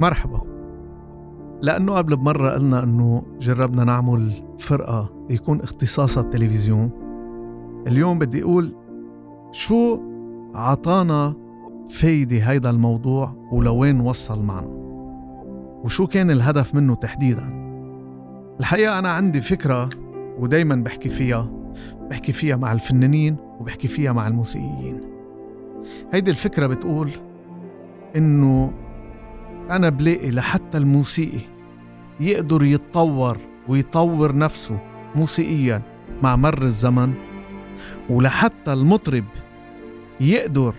مرحبا. لأنه قبل بمرة قلنا أنه جربنا نعمل فرقة يكون اختصاصها التلفزيون. اليوم بدي أقول شو عطانا فايدة هيدا الموضوع ولوين وصل معنا؟ وشو كان الهدف منه تحديدا؟ الحقيقة أنا عندي فكرة ودايما بحكي فيها بحكي فيها مع الفنانين وبحكي فيها مع الموسيقيين. هيدي الفكرة بتقول إنه أنا بلاقي لحتى الموسيقي يقدر يتطور ويطور نفسه موسيقيا مع مر الزمن ولحتى المطرب يقدر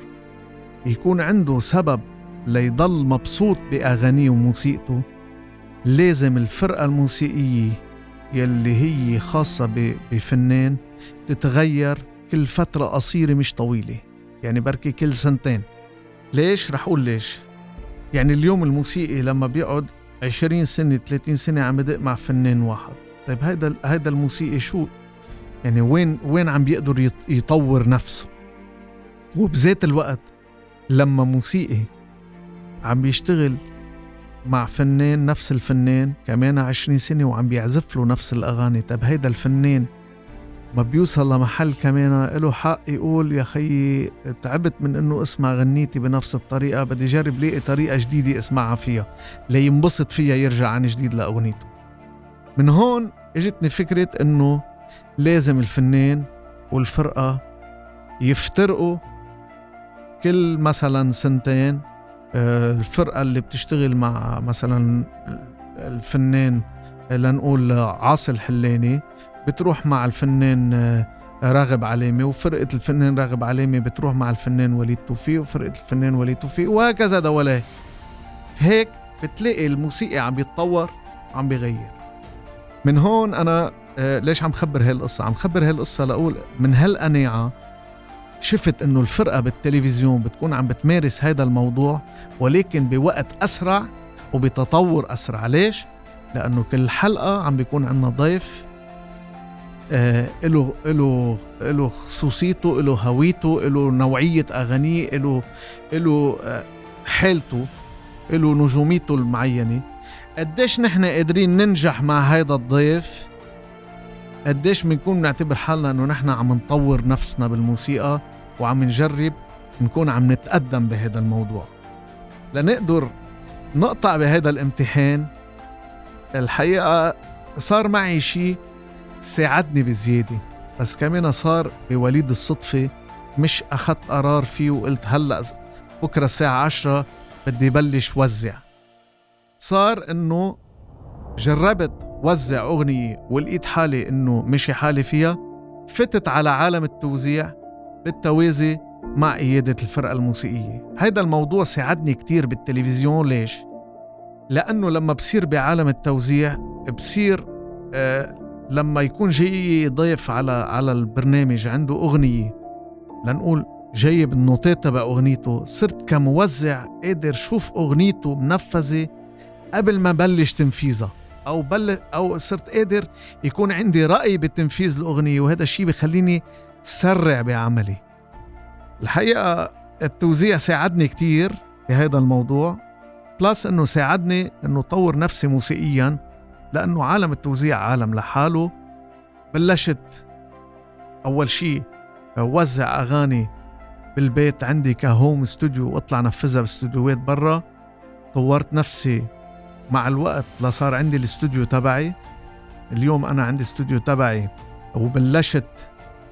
يكون عنده سبب ليضل مبسوط بأغانيه وموسيقته لازم الفرقة الموسيقية يلي هي خاصة بفنان تتغير كل فترة قصيرة مش طويلة يعني بركي كل سنتين ليش؟ رح أقول ليش يعني اليوم الموسيقي لما بيقعد 20 سنة 30 سنة عم بدق مع فنان واحد. طيب هيدا هيدا الموسيقي شو؟ يعني وين وين عم بيقدر يطور نفسه؟ وبذات الوقت لما موسيقي عم بيشتغل مع فنان نفس الفنان كمان عشرين سنة وعم بيعزف له نفس الأغاني طب هيدا الفنان ما بيوصل لمحل كمان له حق يقول يا خيي تعبت من إنه اسمع غنيتي بنفس الطريقة بدي جرب لاقي طريقة جديدة أسمعها فيها لينبسط فيها يرجع عن جديد لأغنيته. من هون إجتني فكرة إنه لازم الفنان والفرقة يفترقوا كل مثلا سنتين آه، الفرقة اللي بتشتغل مع مثلا الفنان لنقول عاصي الحلاني بتروح مع الفنان آه، راغب علامي وفرقة الفنان راغب علامي بتروح مع الفنان وليد توفيق وفرقة الفنان وليد توفيق وهكذا دواليه هيك. بتلاقي الموسيقى عم بيتطور عم بيغير. من هون أنا آه، ليش عم خبر هاي القصة عم خبر هاي القصة لأقول من هالقناعة شفت إنه الفرقة بالتلفزيون بتكون عم بتمارس هذا الموضوع ولكن بوقت أسرع وبتطور أسرع. ليش؟ لأنه كل حلقة عم بيكون عندنا ضيف له له له خصوصيته له هويته له نوعية أغانيه له له آه حالته له نجوميته المعينة. قديش نحن قادرين ننجح مع هيدا الضيف؟ قديش بنكون بنعتبر حالنا إنه نحن عم نطور نفسنا بالموسيقى وعم نجرب نكون عم نتقدم بهذا الموضوع. لنقدر نقطع بهذا الامتحان الحقيقة صار معي شيء ساعدني بزيادة بس كمان صار بوليد الصدفة مش أخذت قرار فيه وقلت هلأ بكرة الساعة عشرة بدي بلش وزع. صار إنه جربت وزع أغنية ولقيت حالي إنه مشي حالي فيها فتت على عالم التوزيع بالتوازي مع قيادة الفرقة الموسيقية. هيدا الموضوع ساعدني كتير بالتلفزيون. ليش؟ لأنه لما بصير بعالم التوزيع بصير آه لما يكون جاي ضيف على على البرنامج عنده أغنية لنقول جايب النوتات تبع أغنيته صرت كموزع قادر شوف أغنيته منفذة قبل ما بلش تنفيذها أو بل أو صرت قادر يكون عندي رأي بتنفيذ الأغنية وهذا الشيء بخليني سرع بعملي. الحقيقة التوزيع ساعدني كتير بهذا الموضوع بلس إنه ساعدني إنه طور نفسي موسيقيا. لأنه عالم التوزيع عالم لحاله. بلشت أول شيء وزع أغاني بالبيت عندي كهوم استوديو وأطلع نفذها باستوديوهات برا. طورت نفسي مع الوقت لصار عندي الاستوديو تبعي. اليوم أنا عندي استوديو تبعي. وبلشت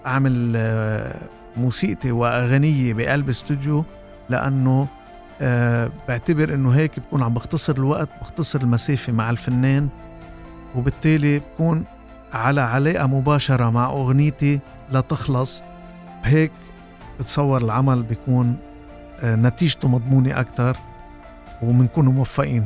أعمل آه، موسيقتي وأغنية بقلب استوديو لأنه أه بعتبر إنه هيك بكون عم بختصر الوقت بختصر المسافة مع الفنان. وبالتالي بكون على علاقه مباشرة مع أغنيتي لتخلص. بهيك بتصور العمل بيكون أه نتيجته مضمونة أكثر وبنكون موفقين.